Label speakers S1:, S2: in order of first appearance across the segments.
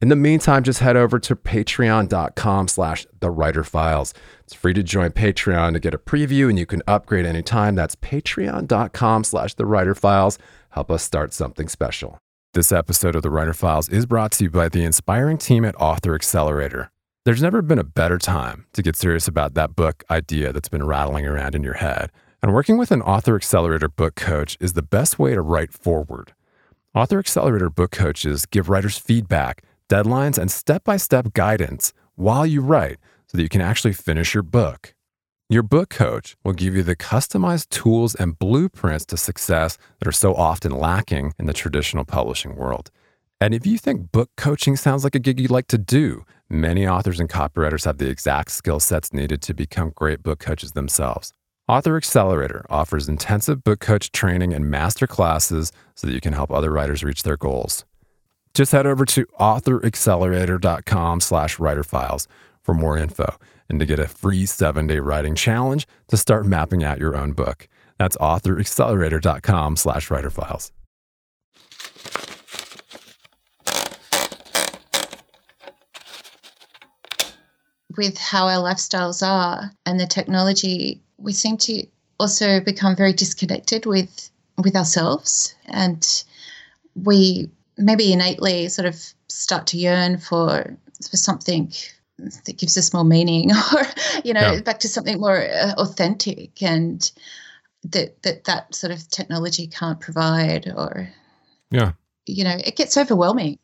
S1: In the meantime, just head over to patreon.com slash the writer files. It's free to join Patreon to get a preview and you can upgrade anytime. That's patreon.com slash the writer files. Help us start something special. This episode of The Writer Files is brought to you by the inspiring team at Author Accelerator. There's never been a better time to get serious about that book idea that's been rattling around in your head. And working with an Author Accelerator book coach is the best way to write forward. Author Accelerator book coaches give writers feedback, deadlines, and step by step guidance while you write so that you can actually finish your book. Your book coach will give you the customized tools and blueprints to success that are so often lacking in the traditional publishing world. And if you think book coaching sounds like a gig you'd like to do, many authors and copywriters have the exact skill sets needed to become great book coaches themselves. Author Accelerator offers intensive book coach training and master classes so that you can help other writers reach their goals. Just head over to authoraccelerator.com slash writerfiles for more info and to get a free seven day writing challenge to start mapping out your own book. That's authoraccelerator.com slash writerfiles.
S2: With how our lifestyles are and the technology, we seem to also become very disconnected with with ourselves and we maybe innately sort of start to yearn for for something that gives us more meaning or you know yeah. back to something more uh, authentic and that that that sort of technology can't provide or
S1: yeah
S2: you know it gets overwhelming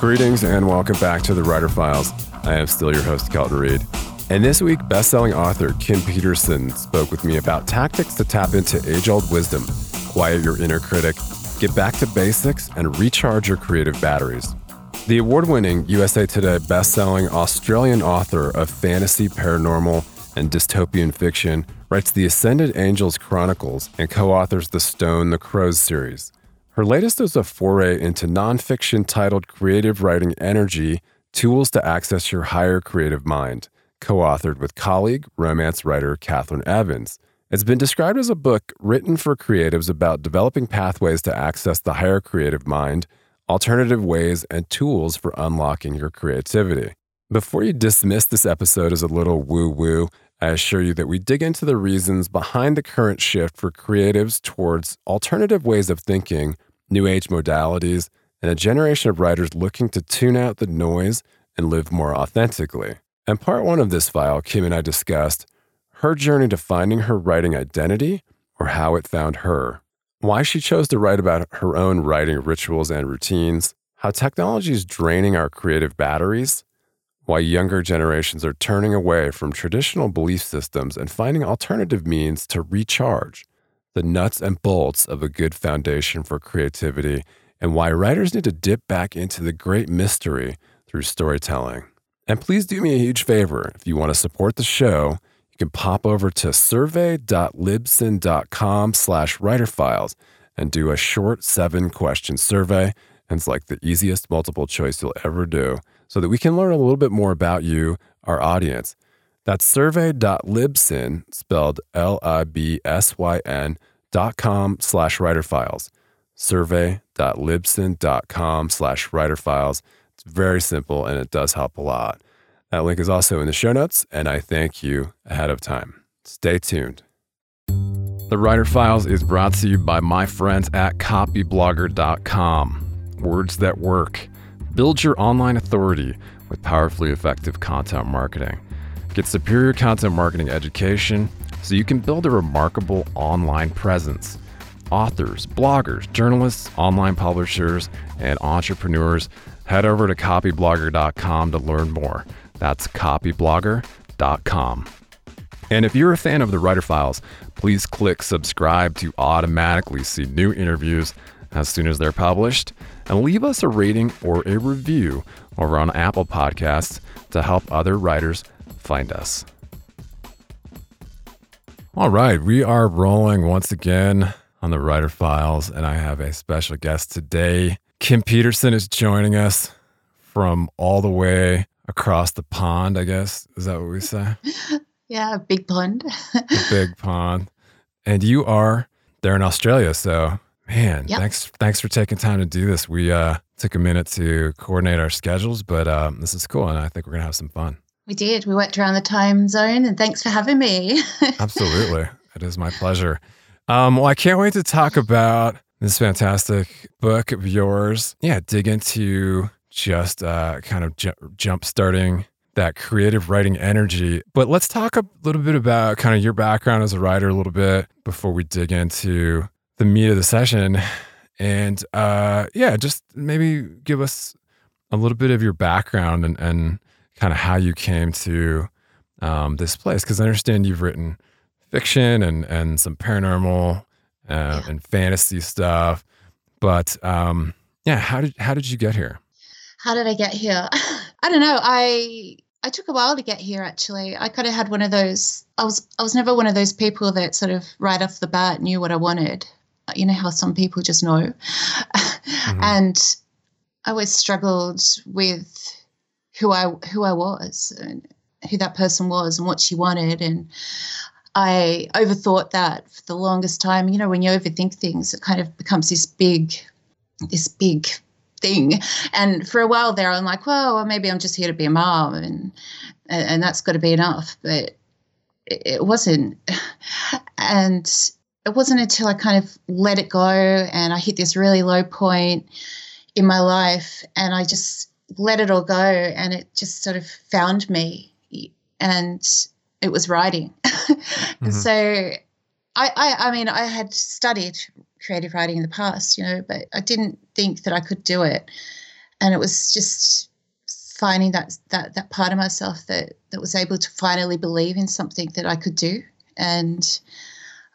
S1: Greetings and welcome back to the Writer Files. I am still your host, Kelton Reid. And this week, best-selling author Kim Petersen spoke with me about tactics to tap into age-old wisdom, quiet your inner critic, get back to basics, and recharge your creative batteries. The award-winning USA Today best-selling Australian author of fantasy, paranormal, and dystopian fiction writes the Ascended Angels Chronicles and co-authors the Stone the Crows series. Her latest is a foray into nonfiction titled Creative Writing Energy Tools to Access Your Higher Creative Mind co authored with colleague, romance writer Catherine Evans. It's been described as a book written for creatives about developing pathways to access the higher creative mind, alternative ways, and tools for unlocking your creativity. Before you dismiss this episode as a little woo woo, I assure you that we dig into the reasons behind the current shift for creatives towards alternative ways of thinking, new age modalities, and a generation of writers looking to tune out the noise and live more authentically. In part one of this file, Kim and I discussed her journey to finding her writing identity or how it found her, why she chose to write about her own writing rituals and routines, how technology is draining our creative batteries, why younger generations are turning away from traditional belief systems and finding alternative means to recharge, the nuts and bolts of a good foundation for creativity, and why writers need to dip back into the great mystery through storytelling. And please do me a huge favor. If you want to support the show, you can pop over to survey.libsyn.com slash writerfiles and do a short seven question survey. And it's like the easiest multiple choice you'll ever do so that we can learn a little bit more about you, our audience. That's survey.libsyn, spelled L-I-B-S-Y-N dot com slash writerfiles. Survey.libsyn.com slash writerfiles. It's very simple and it does help a lot. That link is also in the show notes, and I thank you ahead of time. Stay tuned. The Writer Files is brought to you by my friends at copyblogger.com. Words that work. Build your online authority with powerfully effective content marketing. Get superior content marketing education so you can build a remarkable online presence. Authors, bloggers, journalists, online publishers, and entrepreneurs, head over to copyblogger.com to learn more. That's copyblogger.com. And if you're a fan of the Writer Files, please click subscribe to automatically see new interviews as soon as they're published, and leave us a rating or a review over on Apple Podcasts to help other writers find us. All right, we are rolling once again on the Writer Files, and I have a special guest today. Kim Petersen is joining us from all the way across the pond, I guess. Is that what we say?
S2: Yeah, big pond.
S1: big pond. And you are there in Australia, so man,
S2: Yep.
S1: thanks thanks for taking time to do this. We uh took a minute to coordinate our schedules, but um, this is cool, and I think we're gonna have some fun.
S2: we did. We worked around the time zone, and thanks for having me.
S1: Absolutely. it is my pleasure. Um, well, I can't wait to talk about this fantastic book of yours. Yeah, dig into just uh, kind of ju- jump starting that creative writing energy. But let's talk a little bit about kind of your background as a writer a little bit before we dig into the meat of the session. And uh, yeah, just maybe give us a little bit of your background and, and kind of how you came to um, this place. Because I understand you've written fiction and and some paranormal uh, and fantasy stuff. But um, yeah, how did how did you get here?
S2: How did I get here? I don't know. I I took a while to get here actually. I kind of had one of those I was I was never one of those people that sort of right off the bat knew what I wanted. You know how some people just know. And I always struggled with who I who I was and who that person was and what she wanted and I overthought that for the longest time. You know, when you overthink things, it kind of becomes this big, this big thing. And for a while there, I'm like, well, well maybe I'm just here to be a mom, and and, that's got to be enough. But it wasn't. And it wasn't until I kind of let it go and I hit this really low point in my life, and I just let it all go, and it just sort of found me, and it was writing.
S1: Mhm.
S2: So I, I I mean I had studied creative writing in the past, you know, but I didn't think that I could do it. And it was just finding that that that part of myself that that was able to finally believe in something that I could do. And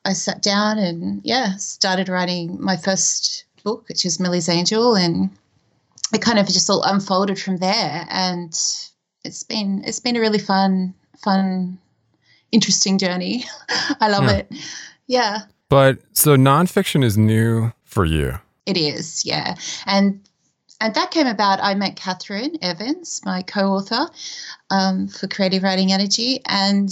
S2: I sat down and yeah, started writing my first book, which is Millie's Angel, and it kind of just all unfolded from there. And it's been it's been a really fun fun interesting journey. I love
S1: Yeah.
S2: it. Yeah,
S1: But so nonfiction is new for you.
S2: it is. Yeah, and and that came about. I met Catherine Evans, my co-author um, for Creative Writing Energy, and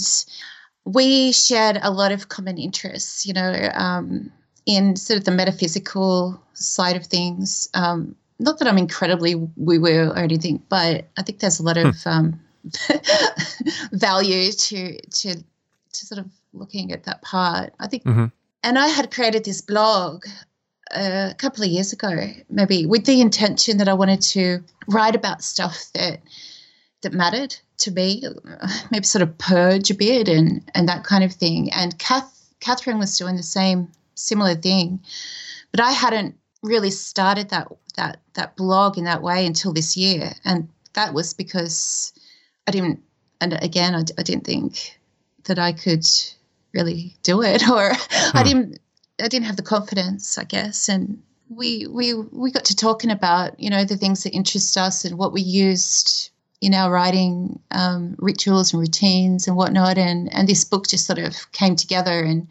S2: we shared a lot of common interests. You know, um, in sort of the metaphysical side of things. Um, not that I'm incredibly woo woo or anything, but I think there's a lot of um, value to to to sort of looking at that part. I think,
S1: Mhm.
S2: and I had created this blog uh, a couple of years ago, maybe with the intention that I wanted to write about stuff that that mattered to me, maybe sort of purge a bit and and that kind of thing. And Kath, Catherine was doing the same similar thing, but I hadn't really started that that that blog in that way until this year, and that was because I didn't. And again, I, I didn't think that I could really do it, or I
S1: Hmm.
S2: didn't. I didn't have the confidence, I guess, and we we we got to talking about you know the things that interest us and what we used in our writing um, rituals and routines and whatnot, and and this book just sort of came together. And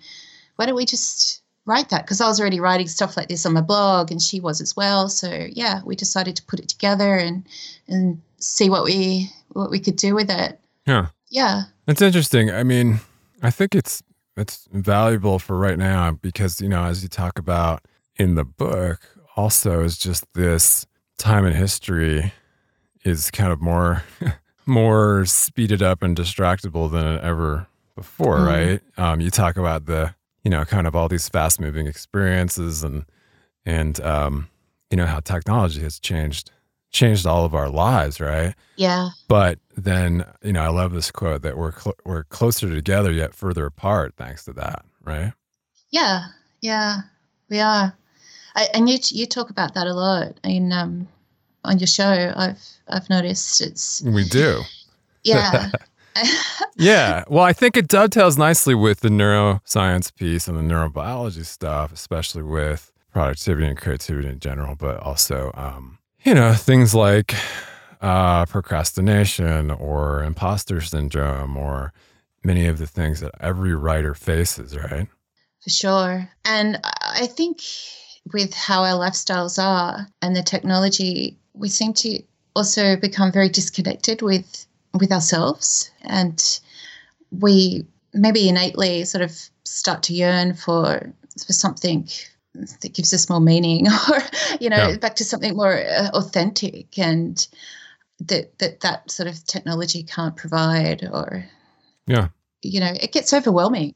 S2: why don't we just write that? Because I was already writing stuff like this on my blog, and she was as well. So yeah, we decided to put it together and and see what we what we could do with it.
S1: Yeah.
S2: Yeah,
S1: It's interesting. I mean, I think it's it's valuable for right now because you know, as you talk about in the book, also is just this time in history is kind of more more speeded up and distractible than ever before,
S2: Mm.
S1: right? Um, you talk about the you know, kind of all these fast moving experiences and, and, um, you know, how technology has changed, changed all of our lives. Right.
S2: Yeah.
S1: But then, you know, I love this quote that we're, cl- we're closer together yet further apart thanks to that. Right.
S2: Yeah. Yeah. We are. I, and you, you talk about that a lot in, um, on your show. I've, I've noticed it's,
S1: we do.
S2: Yeah.
S1: yeah. Well, I think it dovetails nicely with the neuroscience piece and the neurobiology stuff, especially with productivity and creativity in general, but also, um, you know, things like uh, procrastination or imposter syndrome or many of the things that every writer faces, right?
S2: For sure. And I think with how our lifestyles are and the technology, we seem to also become very disconnected with with ourselves and we maybe innately sort of start to yearn for for something that gives us more meaning or you know yeah. back to something more uh, authentic and that that that sort of technology can't provide or
S1: yeah
S2: you know it gets overwhelming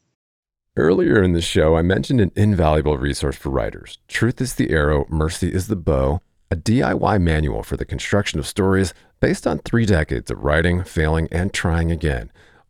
S1: Earlier in the show, I mentioned an invaluable resource for writers Truth is the Arrow, Mercy is the Bow, a DIY manual for the construction of stories based on three decades of writing, failing, and trying again.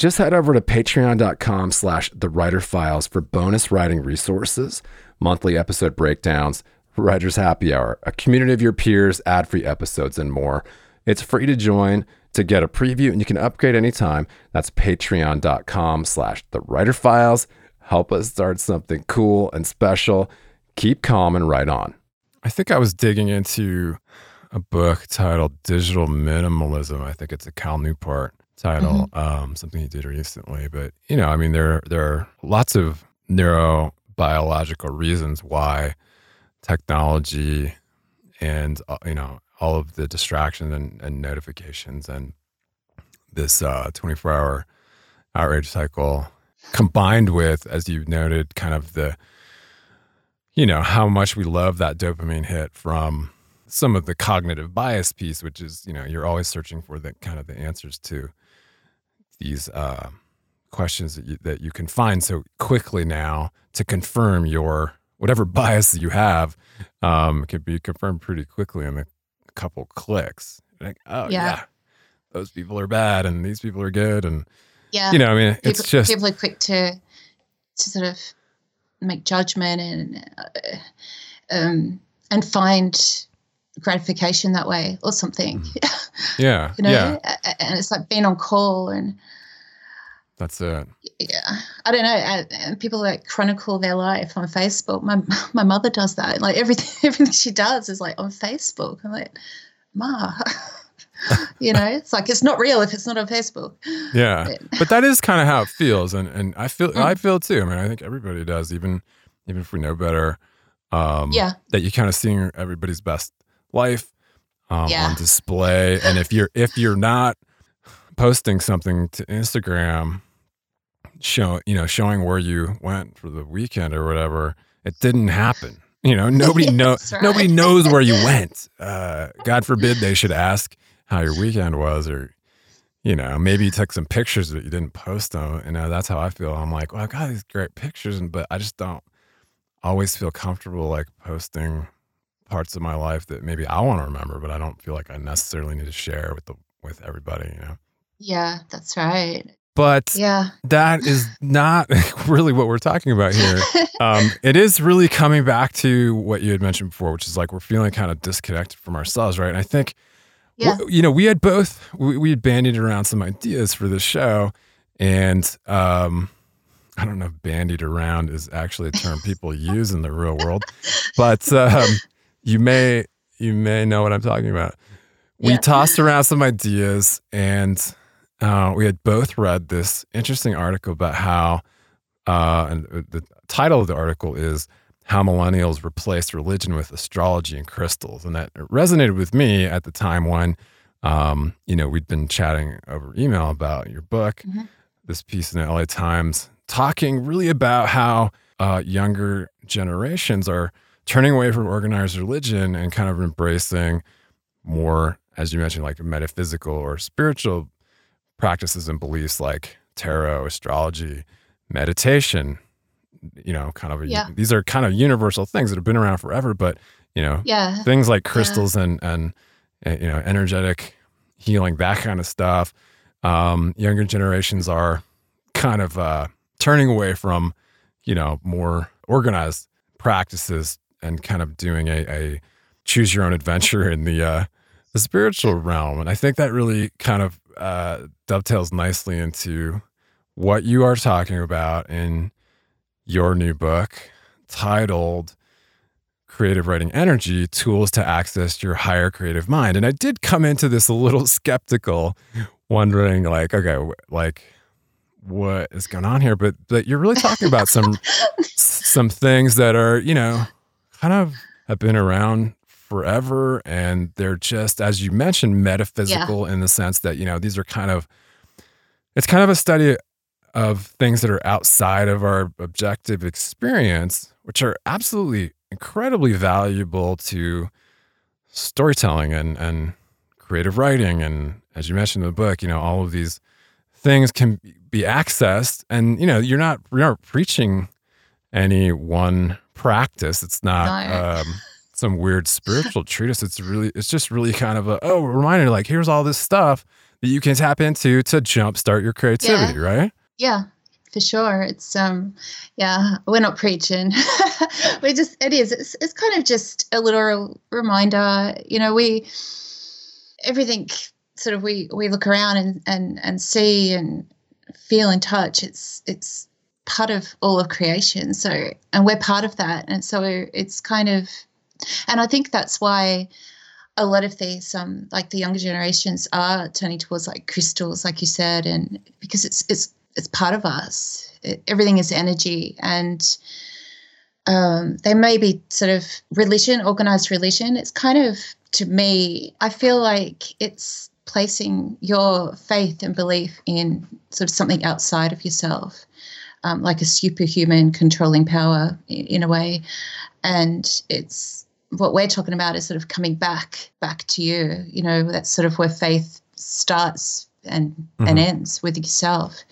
S1: Just head over to patreon.com slash the writer files for bonus writing resources, monthly episode breakdowns, writer's happy hour, a community of your peers, ad free episodes, and more. It's free to join to get a preview and you can upgrade anytime. That's patreon.com slash the writer files help us start something cool and special. Keep calm and write on. I think I was digging into a book titled Digital Minimalism. I think it's a Cal Newport title, mm-hmm. um, something he did recently. But you know, I mean, there there are lots of neurobiological reasons why technology and uh, you know all of the distractions and, and notifications and this uh, 24 hour outrage cycle combined with, as you've noted, kind of the, you know, how much we love that dopamine hit from some of the cognitive bias piece, which is, you know, you're always searching for the kind of the answers to these uh, questions that you, that you can find so quickly now to confirm your whatever bias that you have um, can be confirmed pretty quickly in a couple clicks. Like, oh yeah. yeah, those people are bad and these people are good and
S2: yeah.
S1: You know, I mean,
S2: people,
S1: it's just
S2: people are quick to to sort of make judgment and uh, um, and find gratification that way or something.
S1: Mm-hmm. Yeah.
S2: you know,
S1: yeah.
S2: and it's like being on call and
S1: that's it.
S2: Yeah, I don't know. And people like chronicle their life on Facebook. My my mother does that. Like everything everything she does is like on Facebook. I'm like, ma. you know, it's like it's not real if it's not on Facebook.
S1: Yeah, but, but that is kind of how it feels, and and I feel mm. I feel too. I mean, I think everybody does, even even if we know better. Um,
S2: yeah,
S1: that you're kind of seeing everybody's best life um, yeah. on display, and if you're if you're not posting something to Instagram, show you know showing where you went for the weekend or whatever, it didn't happen. You know, nobody know
S2: That's right.
S1: nobody knows where you went. Uh, God forbid they should ask how your weekend was, or you know, maybe you took some pictures but you didn't post them. You know, that's how I feel. I'm like, well, I got these great pictures, and but I just don't always feel comfortable like posting parts of my life that maybe I want to remember, but I don't feel like I necessarily need to share with the with everybody. You know,
S2: Yeah, that's right.
S1: but
S2: Yeah.
S1: that is not really what we're talking about here. Um, it is really coming back to what you had mentioned before, which is like we're feeling kind of disconnected from ourselves, right? And I think,
S2: Yeah.
S1: w- you know, we had both, we, we had bandied around some ideas for the show. And um, I don't know if bandied around is actually a term people use in the real world, but um, you may, you may know what I'm talking about. We
S2: Yeah.
S1: tossed around some ideas and uh, we had both read this interesting article about how, uh, and the title of the article is How Millennials Replaced Religion with Astrology and Crystals. And that resonated with me at the time when, um, you know, we'd been chatting over email about your book,
S2: Mhm.
S1: this piece in the LA Times, talking really about how uh, younger generations are turning away from organized religion and kind of embracing more, as you mentioned, like metaphysical or spiritual practices and beliefs like tarot, astrology, meditation. You know, kind of a,
S2: Yeah.
S1: these are kind of universal things that have been around forever, but you know,
S2: Yeah.
S1: things like crystals and and uh, you know energetic healing, that kind of stuff. Um, younger generations are kind of uh, turning away from you know more organized practices and kind of doing a, a choose your own adventure in the uh, the spiritual realm, and I think that really kind of uh, dovetails nicely into what you are talking about in your new book titled creative writing energy tools to access your higher creative mind. And i did come into this a little skeptical wondering like okay like what is going on here? But but you're really talking about some some things that are you know kind of have been around forever and they're just as you mentioned metaphysical in the sense that you know these are kind of it's kind of a study of things that are outside of our objective experience which are absolutely incredibly valuable to storytelling and and creative writing. And as you mentioned in the book you know all of these things can be accessed and you know you're not you're not preaching any one practice it's not
S2: No.
S1: um, some weird spiritual treatise it's really it's just really kind of a oh reminder like here's all this stuff that you can tap into to jumpstart your creativity right
S2: Yeah, for sure. It's um, yeah, we're not preaching. we just it is. It's it's kind of just a little reminder. You know, we everything sort of we we look around and and and see and feel and touch. It's it's part of all of creation. So and we're part of that. And so it's kind of, and I think that's why a lot of these um like the younger generations are turning towards like crystals like you said and because it's it's it's part of us it, everything is energy and um they may be sort of religion organized religion it's kind of to me i feel like it's placing your faith and belief in sort of something outside of yourself um, like a superhuman controlling power in, in a way and it's what we're talking about is sort of coming back back to you you know that's sort of where faith starts and
S1: Mhm.
S2: and ends with yourself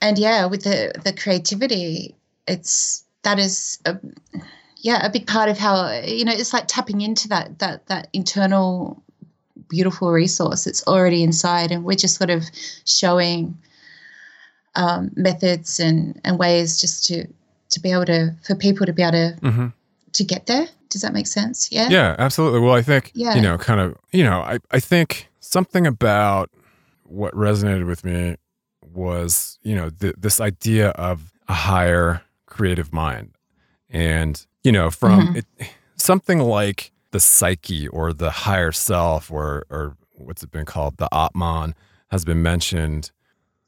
S2: and yeah with the the creativity it's that is a yeah a big part of how you know it's like tapping into that that that internal beautiful resource that's already inside and we're just sort of showing um, methods and and ways just to to be able to for people to be able to
S1: mm-hmm.
S2: to get there. Does that make sense? Yeah.
S1: Yeah, absolutely. Well, I think,
S2: Yeah.
S1: you know, kind of, you know, I, I think something about what resonated with me was, you know, th- this idea of a higher creative mind. And, you know, from
S2: Mhm.
S1: it, something like the psyche or the higher self or, or what's it been called? The Atman has been mentioned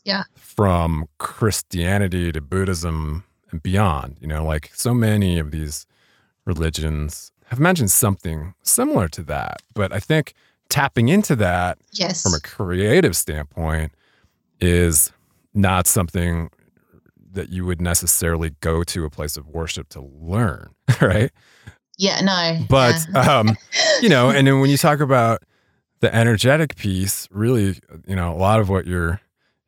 S2: Yeah.
S1: from Christianity to Buddhism and beyond. You know, like so many of these religions have mentioned something similar to that. But I think tapping into that
S2: Yes.
S1: from a creative standpoint is not something that you would necessarily go to a place of worship to learn, right?
S2: Yeah, no.
S1: But
S2: yeah.
S1: um, you know, and then when you talk about the energetic piece, really, you know, a lot of what you're,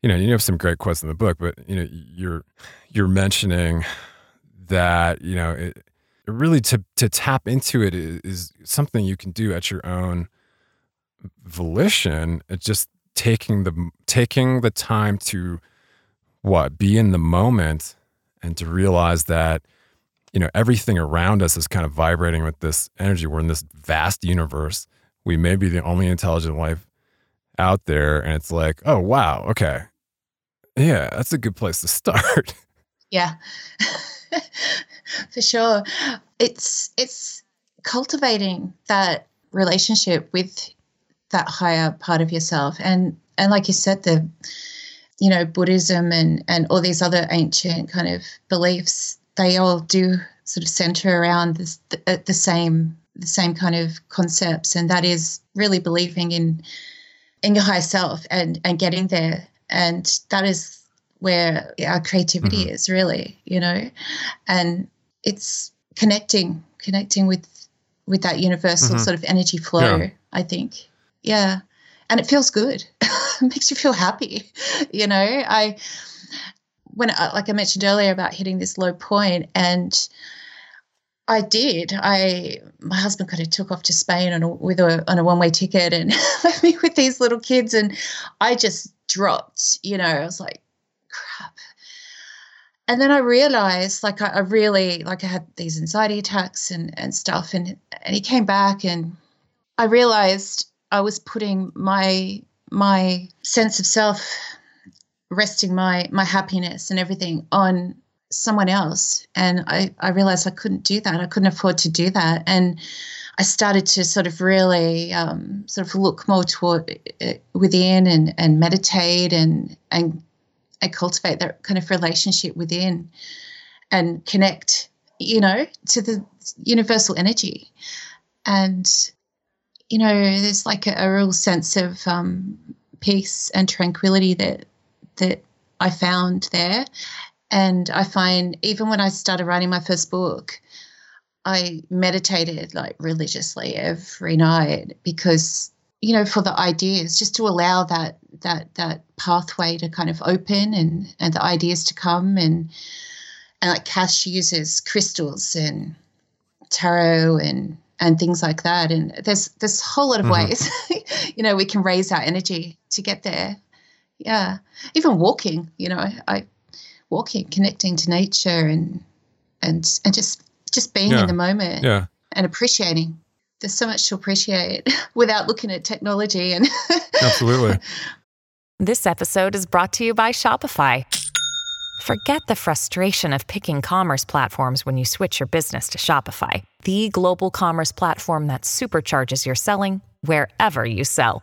S1: you know, you have some great quotes in the book, but you know, you're you're mentioning that you know, it, really to to tap into it is, is something you can do at your own volition. It's just taking the taking the time to what be in the moment and to realize that you know everything around us is kind of vibrating with this energy we're in this vast universe we may be the only intelligent life out there and it's like oh wow okay. Yeah that's a good place to start.
S2: Yeah. For sure. It's it's cultivating that relationship with that higher part of yourself and and like you said the you know buddhism and and all these other ancient kind of beliefs they all do sort of center around this, the, uh, the same the same kind of concepts and that is really believing in in your higher self and and getting there and that is where our creativity mm-hmm. is really you know and it's connecting connecting with with that universal mm-hmm. sort of energy flow yeah. i think yeah and it feels good it makes you feel happy you know i when like i mentioned earlier about hitting this low point and I did. I my husband kind of took off to Spain on a, with a on a one way ticket and left me with these little kids, and I just dropped. You know, I was like, crap. And then I realized, like, I, I really like I had these anxiety attacks and and stuff, and and he came back, and I realized I was putting my my sense of self, resting my my happiness and everything on someone else. And I, I realized I couldn't do that. I couldn't afford to do that. And I started to sort of really um, sort of look more toward uh, within and, and meditate and, and, and cultivate that kind of relationship within and connect, you know, to the universal energy. And, you know, there's like a, a real sense of um, peace and tranquility that, that I found there. And I find even when I started writing my first book, I meditated like religiously every night because you know for the ideas just to allow that that that pathway to kind of open and and the ideas to come and and like Kath uses crystals and tarot and and things like that. And there's there's a whole lot of mm-hmm. ways you know we can raise our energy to get there. Yeah. Even walking you know I walking, connecting to nature and and and just just being yeah. in the moment
S1: yeah.
S2: and appreciating. There's so much to appreciate without looking at technology and
S1: Absolutely.
S3: This episode is brought to you by Shopify. Forget the frustration of picking commerce platforms when you switch your business to Shopify, the global commerce platform that supercharges your selling wherever you sell.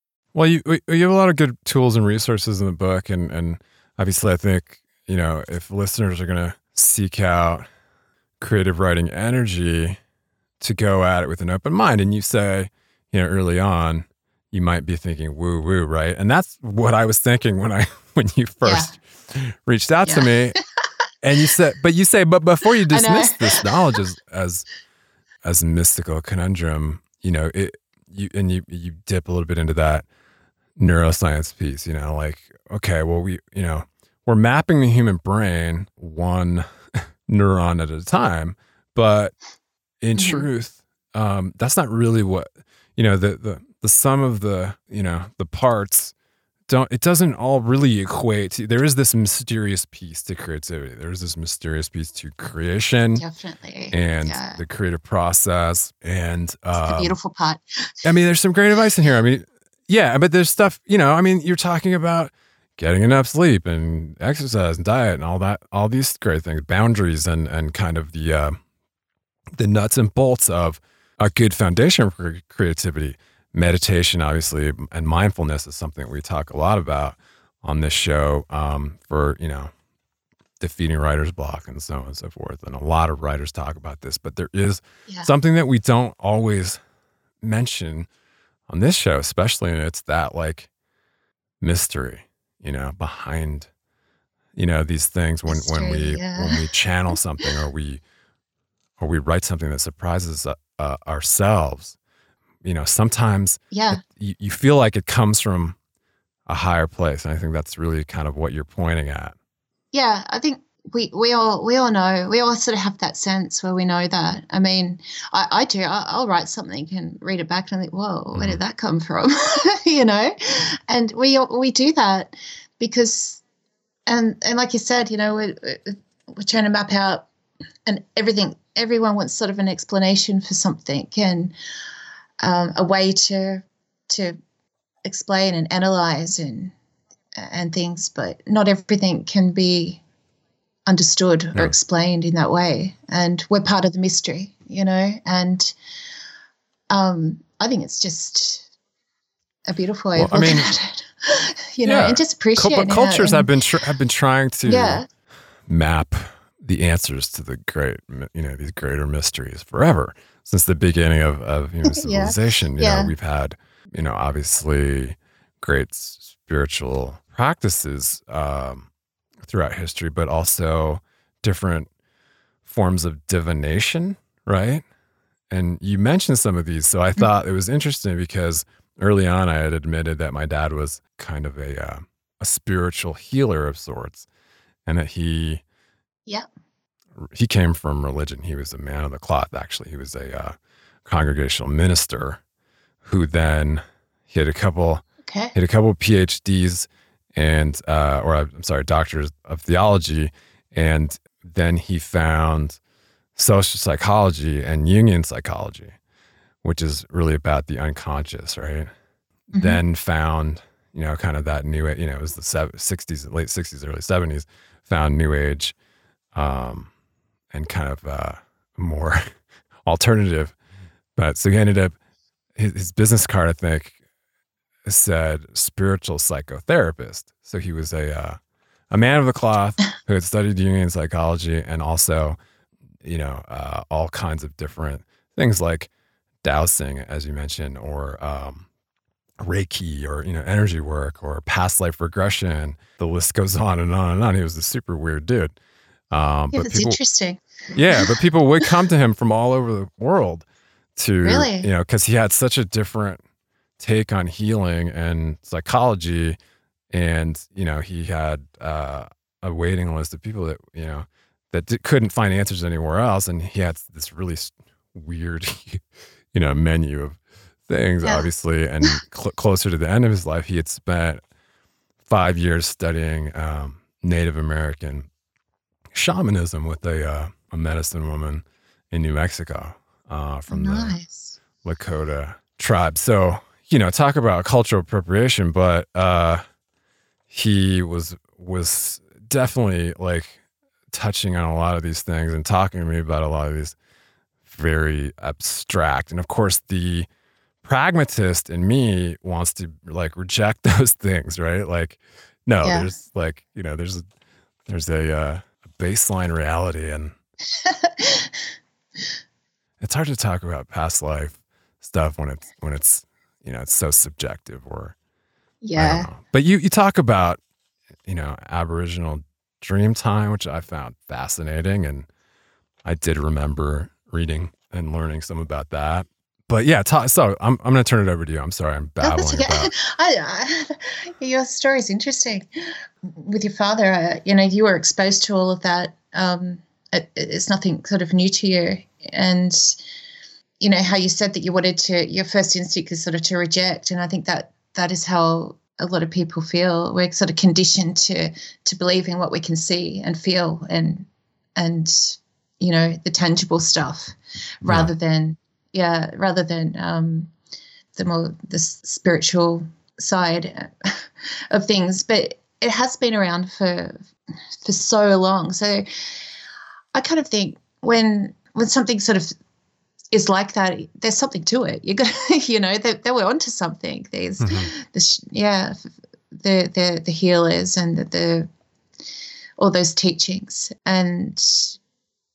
S1: Well, you you have a lot of good tools and resources in the book, and and obviously, I think you know if listeners are going to seek out creative writing energy to go at it with an open mind, and you say, you know, early on, you might be thinking woo woo, right? And that's what I was thinking when I when you first yeah. reached out yeah. to me, and you said, but you say, but before you dismiss this knowledge as as as a mystical conundrum, you know, it you and you you dip a little bit into that neuroscience piece, you know, like, okay, well, we, you know, we're mapping the human brain one neuron at a time, but in mm-hmm. truth, um, that's not really what, you know, the, the, the sum of the, you know, the parts don't it doesn't all really equate to there is this mysterious piece to creativity there is this mysterious piece to creation
S2: Definitely.
S1: and
S2: yeah.
S1: the creative process and
S2: the
S1: um,
S2: beautiful pot.
S1: i mean there's some great advice in here i mean yeah but there's stuff you know i mean you're talking about getting enough sleep and exercise and diet and all that all these great things boundaries and and kind of the uh, the nuts and bolts of a good foundation for creativity meditation obviously and mindfulness is something we talk a lot about on this show um, for you know defeating writer's block and so on and so forth and a lot of writers talk about this but there is
S2: Yeah.
S1: something that we don't always mention on this show especially and it's that like mystery you know behind you know these things when when we
S2: yeah.
S1: when we channel something or we or we write something that surprises uh, uh, ourselves you know sometimes
S2: yeah.
S1: you, you feel like it comes from a higher place and i think that's really kind of what you're pointing at
S2: Yeah, I think we we all we all know we all sort of have that sense where we know that. I mean, I, I do. I, I'll write something and read it back and I think, whoa, where did that come from? you know, and we we do that because, and and like you said, you know, we, we- we're trying to map out and everything. Everyone wants sort of an explanation for something and um, a way to to explain and analyze and and things, but not everything can be understood
S1: No.
S2: or explained in that way. And we're part of the mystery, you know. And um, I think it's just a beautiful way of
S1: Well, I
S2: looking
S1: mean,
S2: at it, you know,
S1: yeah.
S2: and just appreciate
S1: cultures have been tr- have been trying to
S2: yeah,
S1: map the answers to the great you know these greater mysteries forever since the beginning of, of you know,
S2: Yeah.
S1: civilization you
S2: Yeah.
S1: know we've had you know obviously great spiritual practices um, throughout history but also different forms of divination right? And you mentioned some of these so i thought it was interesting because early on i had admitted that my dad was kind of a uh, a spiritual healer of sorts and that he
S2: Yeah.
S1: he came from religion. He was a man of the cloth actually. He was a uh, congregational minister who then he had a couple
S2: okay,
S1: he had a couple of phds and uh, or i'm sorry doctors of theology and then he found social psychology and jungian psychology which is really about the unconscious right
S2: Mhm.
S1: then found you know kind of that new you know it was the 60s late 60s early 70s found new age um and kind of uh more alternative but so he ended up his, his business card i think said spiritual psychotherapist so he was a uh, a man of the cloth who had studied Jungian psychology and also you know uh, all kinds of different things like dowsing as you mentioned or um Reiki or you know energy work or past life regression. The list goes on and on and on. He was a super weird dude. Um,
S2: yeah,
S1: but
S2: that's
S1: people,
S2: interesting.
S1: yeah, but people would come to him from all over the world to
S2: Really?
S1: you know because he had such a different take on healing and psychology, and you know he had uh, a waiting list of people that you know that di- couldn't find answers anywhere else, and he had this really weird, you know, menu of things,
S2: Yeah.
S1: obviously. And cl- closer to the end of his life, he had spent five years studying um, Native American shamanism with a uh, a medicine woman in New Mexico uh, from the. Lakota tribe. So, you know, talk about cultural appropriation, but uh he was was definitely like touching on a lot of these things and talking to me about a lot of these very abstract. And of course the pragmatist in me wants to like reject those things, right? Like no,
S2: Yeah.
S1: there's like, you know, there's a there's a, uh, a baseline reality and it's hard to talk about past life stuff when it's when it's you know it's so subjective or
S2: yeah.
S1: But you you talk about you know Aboriginal dream time, which I found fascinating, and I did remember reading and learning some about that. But yeah, ta so I'm I'm gonna turn it over to you. I'm sorry, I'm
S2: No,
S1: babbling
S2: okay.
S1: about.
S2: I, I, your story is interesting. With your father, uh, you know, you were exposed to all of that. Um, it, it's nothing sort of new to you, and you know how you said that you wanted to. Your first instinct is sort of to reject, and I think that that is how a lot of people feel. We're sort of conditioned to to believe in what we can see and feel and and you know the tangible stuff rather yeah. than yeah rather than um, the more the spiritual side of things. But it has been around for for so long. So I kind of think when when something sort of is like that, there's something to it. You got, you know, they, they were onto something. There's, mm-hmm. this, yeah, the the the healers and the, the all those teachings, and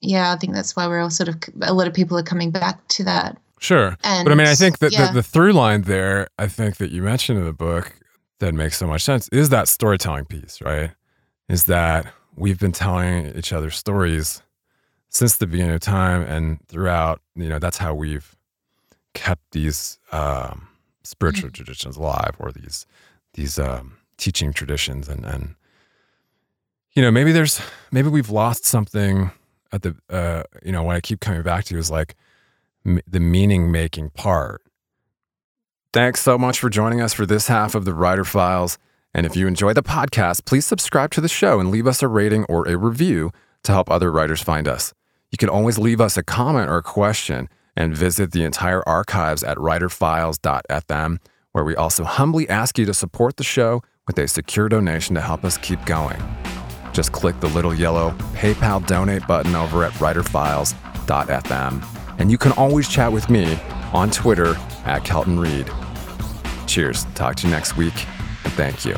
S2: yeah, I think that's why we're all sort of a lot of people are coming back to that.
S1: Sure, and, but I mean, I think that yeah. the, the through line there, I think that you mentioned in the book that makes so much sense is that storytelling piece, right? Is that we've been telling each other stories since the beginning of time and throughout, you know, that's how we've kept these um, spiritual mm-hmm. traditions alive or these these um, teaching traditions and and you know maybe there's maybe we've lost something at the uh, you know what I keep coming back to is like m- the meaning making part. Thanks so much for joining us for this half of the Writer Files. And if you enjoy the podcast, please subscribe to the show and leave us a rating or a review to help other writers find us. You can always leave us a comment or a question and visit the entire archives at writerfiles.fm, where we also humbly ask you to support the show with a secure donation to help us keep going. Just click the little yellow PayPal donate button over at writerfiles.fm. And you can always chat with me on Twitter at Kelton Reid. Cheers. Talk to you next week, and thank you.